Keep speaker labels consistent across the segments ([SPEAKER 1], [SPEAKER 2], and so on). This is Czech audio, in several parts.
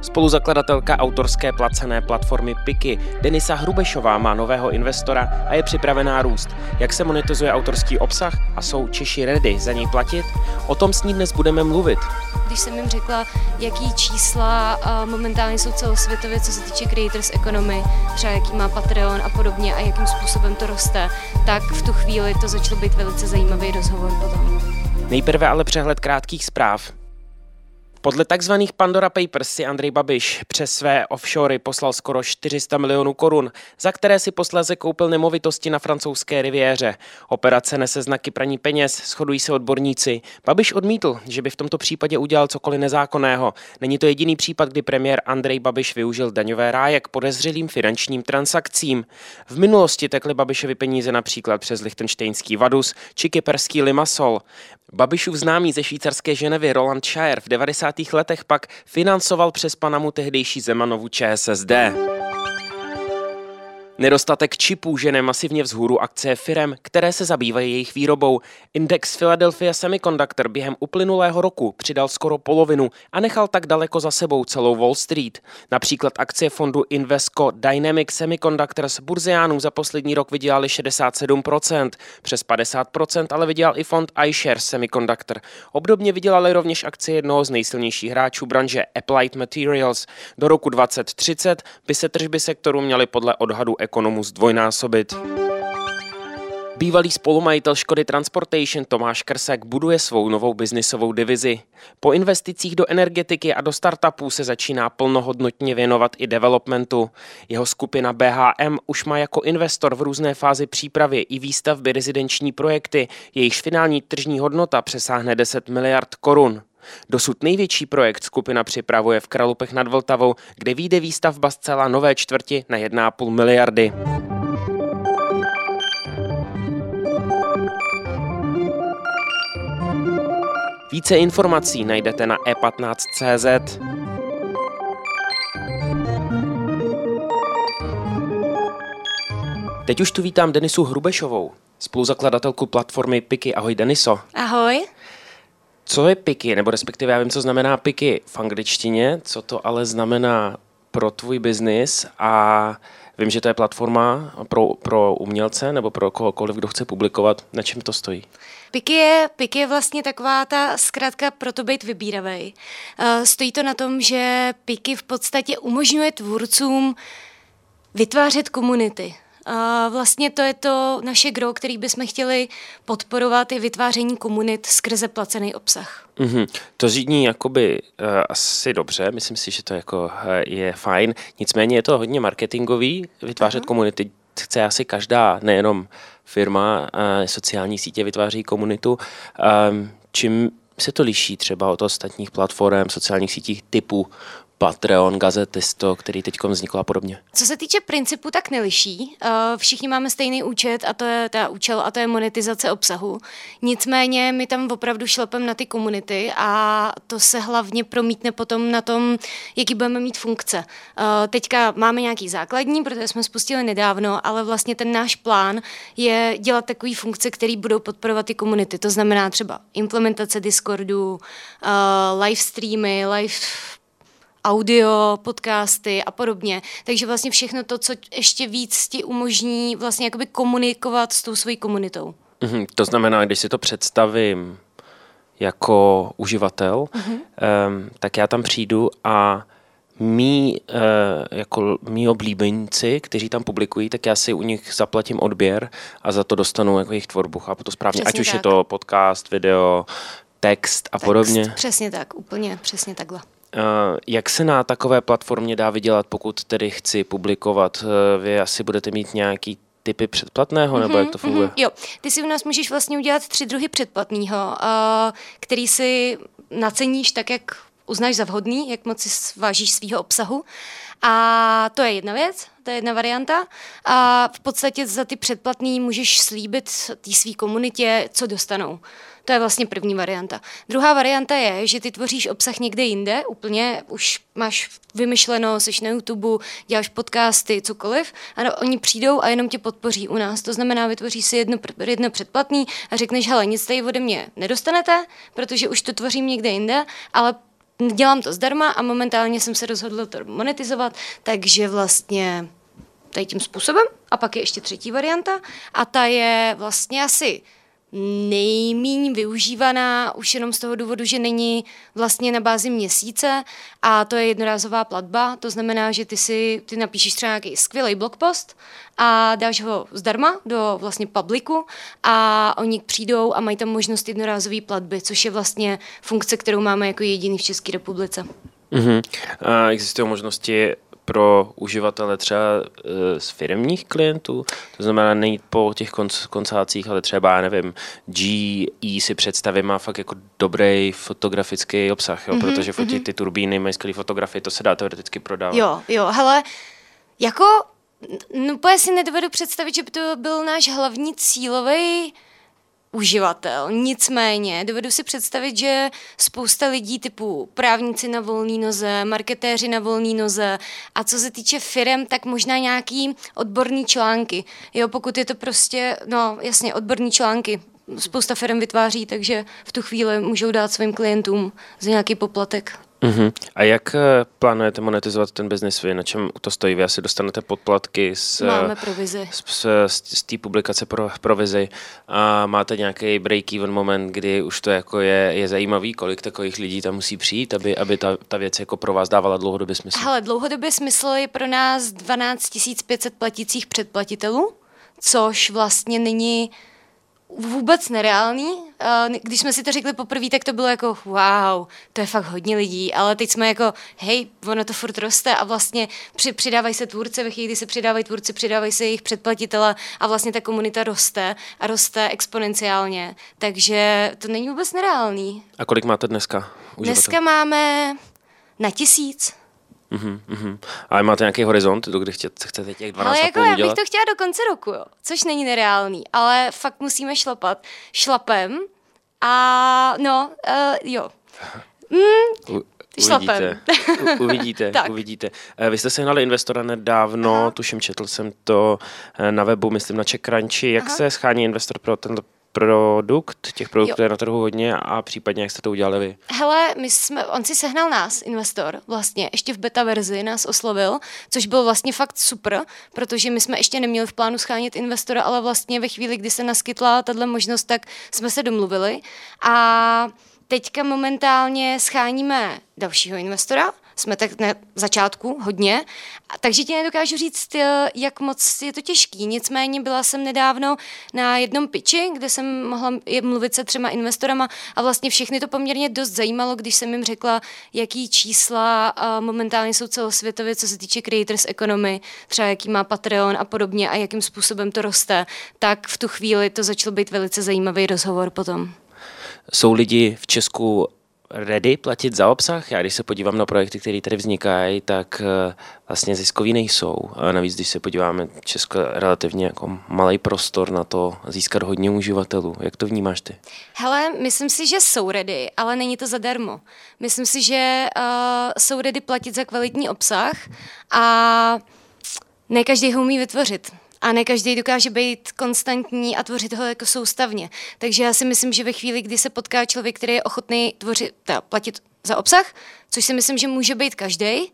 [SPEAKER 1] Spoluzakladatelka autorské placené platformy Piky, Denisa Hrubešová, má nového investora a je připravená růst. Jak se monetizuje autorský obsah a jsou Češi ready za něj platit? O tom s ní dnes budeme mluvit.
[SPEAKER 2] Když jsem jim řekla, jaký čísla momentálně jsou celosvětově, co se týče creators economy, třeba jaký má Patreon a podobně a jakým způsobem to roste, tak v tu chvíli to začalo být velice zajímavý rozhovor potom.
[SPEAKER 1] Nejprve ale přehled krátkých zpráv. Podle tzv. Pandora Papers si Andrej Babiš přes své offshory poslal skoro 400 milionů korun, za které si posléze koupil nemovitosti na francouzské riviéře. Operace nese znaky praní peněz, shodují se odborníci. Babiš odmítl, že by v tomto případě udělal cokoliv nezákonného. Není to jediný případ, kdy premiér Andrej Babiš využil daňové ráje k podezřelým finančním transakcím. V minulosti tekly Babišovi peníze například přes lichtenštejnský Vadus či kyperský Limassol. Babišův známý ze švýcarské Ženevy Roland Shire v 90. letech pak financoval přes Panamu tehdejší Zemanovu ČSSD. Nedostatek čipů žene masivně vzhůru akcie firem, které se zabývají jejich výrobou. Index Philadelphia Semiconductor během uplynulého roku přidal skoro polovinu a nechal tak daleko za sebou celou Wall Street. Například akcie fondu Invesco Dynamic Semiconductors burziánů za poslední rok vydělali 67%, přes 50% ale vydělal i fond iShares Semiconductor. Obdobně vydělali rovněž akcie jednoho z nejsilnějších hráčů branže Applied Materials. Do roku 2030 by se tržby sektoru měly podle odhadu ekonomů zdvojnásobit. Bývalý spolumajitel Škody Transportation Tomáš Krsek buduje svou novou biznisovou divizi. Po investicích do energetiky a do startupů se začíná plnohodnotně věnovat i developmentu. Jeho skupina BHM už má jako investor v různé fázi přípravy i výstavby rezidenční projekty, jejichž finální tržní hodnota přesáhne 10 miliard korun. Dosud největší projekt skupina připravuje v Kralupech nad Vltavou, kde vyjde výstavba z celá nové čtvrti na 1,5 miliardy. Více informací najdete na e15.cz. Teď už tu vítám Denisu Hrubešovou, spoluzakladatelku platformy Piky. Ahoj Deniso.
[SPEAKER 2] Ahoj.
[SPEAKER 1] Co je piky, nebo respektive já vím, co znamená piky v angličtině, co to ale znamená pro tvůj biznis a vím, že to je platforma pro, pro umělce nebo pro kohokoliv, kdo chce publikovat. Na čem to stojí?
[SPEAKER 2] Piky je, piky je vlastně taková ta zkrátka pro to být vybíravej. Uh, stojí to na tom, že Piky v podstatě umožňuje tvůrcům vytvářet komunity. A vlastně to je to naše gro, který bychom chtěli podporovat, je vytváření komunit skrze placený obsah.
[SPEAKER 1] Mm-hmm. To zní jakoby uh, asi dobře, myslím si, že to jako uh, je fajn. Nicméně je to hodně marketingový, vytvářet uh-huh. komunity chce asi každá, nejenom firma, uh, sociální sítě vytváří komunitu. Um, čím se to liší třeba od ostatních platform, sociálních sítích typu Patreon, Gazetisto, který teď vznikl a podobně?
[SPEAKER 2] Co se týče principu, tak neliší. Eh, všichni máme stejný účet a to je ta účel a to je monetizace obsahu. Nicméně my tam opravdu šlepem na ty komunity a to se hlavně promítne potom na tom, jaký budeme mít funkce. Eh, teďka máme nějaký základní, protože jsme spustili nedávno, ale vlastně ten náš plán je dělat takové funkce, které budou podporovat ty komunity. To znamená třeba implementace Discordu, eh, live streamy, live audio, podcasty a podobně. Takže vlastně všechno to, co ještě víc ti umožní vlastně jakoby komunikovat s tou svojí komunitou.
[SPEAKER 1] Mm-hmm, to znamená, když si to představím jako uživatel, mm-hmm. um, tak já tam přijdu a mý, uh, jako mý oblíbenci, kteří tam publikují, tak já si u nich zaplatím odběr a za to dostanu jako jejich tvorbu. Chápu to správně, přesně ať už tak. je to podcast, video, text a text, podobně.
[SPEAKER 2] Přesně tak, úplně přesně takhle.
[SPEAKER 1] Eh, jak se na takové platformě dá vydělat, pokud tedy chci publikovat? Eh, vy asi budete mít nějaký typy předplatného, nebo mm-hmm, jak to mhm, funguje? Mm-hmm,
[SPEAKER 2] jo, ty si u nás můžeš vlastně udělat tři druhy předplatného, uh, který si naceníš tak, jak uznáš za vhodný, jak moc si vážíš svého obsahu. A to je jedna věc, to je jedna varianta. A v podstatě za ty předplatný můžeš slíbit té své komunitě, co dostanou. To je vlastně první varianta. Druhá varianta je, že ty tvoříš obsah někde jinde, úplně už máš vymyšleno, jsi na YouTube, děláš podcasty, cokoliv, a oni přijdou a jenom tě podpoří u nás. To znamená, vytvoří si jedno, jedno předplatný a řekneš, hele, nic tady ode mě nedostanete, protože už to tvořím někde jinde, ale dělám to zdarma a momentálně jsem se rozhodla to monetizovat, takže vlastně tady tím způsobem. A pak je ještě třetí varianta a ta je vlastně asi nejméně využívaná už jenom z toho důvodu, že není vlastně na bázi měsíce a to je jednorázová platba, to znamená, že ty si ty napíšeš třeba nějaký skvělý blogpost a dáš ho zdarma do vlastně publiku a oni přijdou a mají tam možnost jednorázové platby, což je vlastně funkce, kterou máme jako jediný v České republice.
[SPEAKER 1] Mm-hmm. A existují možnosti pro uživatele třeba e, z firmních klientů, to znamená nejít po těch konc- koncácích, ale třeba, já nevím, GE si představím má fakt jako dobrý fotografický obsah, jo, mm-hmm, protože fotí mm-hmm. ty turbíny, mají skvělé fotografie, to se dá teoreticky prodávat.
[SPEAKER 2] Jo, jo, hele, jako, no si nedovedu představit, že by to byl náš hlavní cílový uživatel. Nicméně dovedu si představit, že spousta lidí typu právníci na volný noze, marketéři na volný noze a co se týče firem, tak možná nějaký odborný články. Jo, pokud je to prostě, no jasně, odborní články, spousta firm vytváří, takže v tu chvíli můžou dát svým klientům za nějaký poplatek.
[SPEAKER 1] Uh-huh. A jak eh, plánujete monetizovat ten biznis vy? Na čem to stojí? Vy asi dostanete podplatky z,
[SPEAKER 2] Máme provizi.
[SPEAKER 1] z, z, z, z té publikace pro provizi a máte nějaký break-even moment, kdy už to jako je, je zajímavý, kolik takových lidí tam musí přijít, aby, aby ta, ta věc jako pro vás dávala dlouhodobě smysl?
[SPEAKER 2] Hele, dlouhodobě smysl je pro nás 12 500 platících předplatitelů, což vlastně není vůbec nereálný. Když jsme si to řekli poprvé, tak to bylo jako wow, to je fakt hodně lidí, ale teď jsme jako hej, ono to furt roste a vlastně při, přidávají se tvůrce, ve chvíli, kdy se přidávají tvůrci, přidávají se jejich předplatitele a vlastně ta komunita roste a roste exponenciálně, takže to není vůbec nereálný.
[SPEAKER 1] A kolik máte dneska?
[SPEAKER 2] Uživatel? Dneska máme na tisíc.
[SPEAKER 1] Uh-huh, uh-huh. Ale máte nějaký horizont, do kdy chcete, chcete těch 12
[SPEAKER 2] Ale jako já bych to chtěla do konce roku, jo. což není nereálný, ale fakt musíme šlapat šlapem a no, uh, jo.
[SPEAKER 1] Mm, U, Uvidíte, u, uvidíte, uvidíte. Eh, vy jste sehnali investora nedávno, Aha. tuším, četl jsem to eh, na webu, myslím na Čekranči. Jak Aha. se schání investor pro tento produkt, těch produktů je na trhu hodně a případně jak jste to udělali vy?
[SPEAKER 2] Hele, my jsme, on si sehnal nás, investor, vlastně, ještě v beta verzi nás oslovil, což bylo vlastně fakt super, protože my jsme ještě neměli v plánu schánět investora, ale vlastně ve chvíli, kdy se naskytla tahle možnost, tak jsme se domluvili a teďka momentálně scháníme dalšího investora, jsme tak na začátku hodně, takže ti nedokážu říct, eh, jak moc je to těžký. Nicméně byla jsem nedávno na jednom piči, kde jsem mohla mluvit se třema investorama a vlastně všechny to poměrně dost zajímalo, když jsem jim řekla, jaký čísla eh, momentálně jsou celosvětově, co se týče creators economy, třeba jaký má Patreon a podobně a jakým způsobem to roste, tak v tu chvíli to začalo být velice zajímavý rozhovor potom.
[SPEAKER 1] Jsou lidi v Česku ready platit za obsah. Já když se podívám na projekty, které tady vznikají, tak eh, vlastně ziskový nejsou. A navíc, když se podíváme, Česko relativně jako malý prostor na to získat hodně uživatelů. Jak to vnímáš ty?
[SPEAKER 2] Hele, myslím si, že jsou ready, ale není to zadarmo. Myslím si, že uh, jsou ready platit za kvalitní obsah a ne každý ho umí vytvořit a ne každý dokáže být konstantní a tvořit ho jako soustavně. Takže já si myslím, že ve chvíli, kdy se potká člověk, který je ochotný tvořit, teda platit za obsah, což si myslím, že může být každý,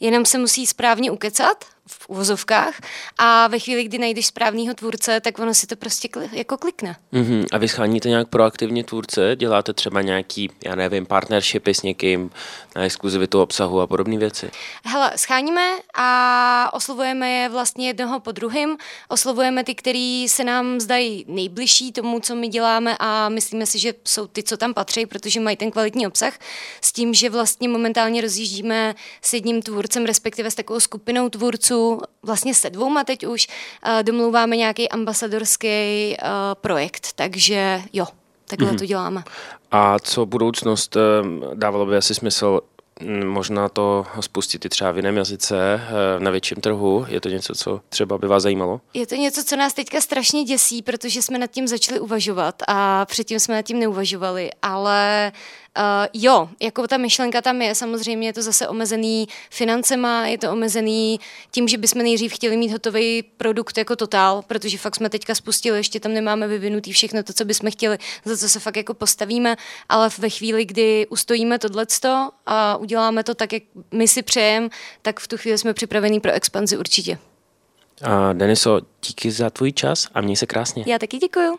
[SPEAKER 2] jenom se musí správně ukecat v uvozovkách a ve chvíli, kdy najdeš správného tvůrce, tak ono si to prostě kli, jako klikne.
[SPEAKER 1] Mm-hmm. A vy scháníte nějak proaktivně tvůrce? Děláte třeba nějaký, já nevím, partnershipy s někým na exkluzivitu obsahu a podobné věci?
[SPEAKER 2] Hele, scháníme a oslovujeme je vlastně jednoho po druhým. Oslovujeme ty, který se nám zdají nejbližší tomu, co my děláme a myslíme si, že jsou ty, co tam patří, protože mají ten kvalitní obsah. S tím, že vlastně momentálně rozjíždíme s jedním tvůrcem, respektive s takovou skupinou tvůrců, tvůrců, vlastně se dvouma teď už, uh, domlouváme nějaký ambasadorský uh, projekt, takže jo, takhle mm-hmm. to děláme.
[SPEAKER 1] A co budoucnost, dávalo by asi smysl mm, možná to spustit i třeba v jiném jazyce, eh, na větším trhu? Je to něco, co třeba by vás zajímalo?
[SPEAKER 2] Je to něco, co nás teďka strašně děsí, protože jsme nad tím začali uvažovat a předtím jsme nad tím neuvažovali, ale Uh, jo, jako ta myšlenka tam je, samozřejmě je to zase omezený financema, je to omezený tím, že bychom nejdřív chtěli mít hotový produkt jako totál, protože fakt jsme teďka spustili, ještě tam nemáme vyvinutý všechno to, co bychom chtěli, za co se fakt jako postavíme, ale ve chvíli, kdy ustojíme tohleto a uděláme to tak, jak my si přejeme, tak v tu chvíli jsme připravení pro expanzi určitě.
[SPEAKER 1] A Deniso, díky za tvůj čas a měj se krásně.
[SPEAKER 2] Já taky děkuju.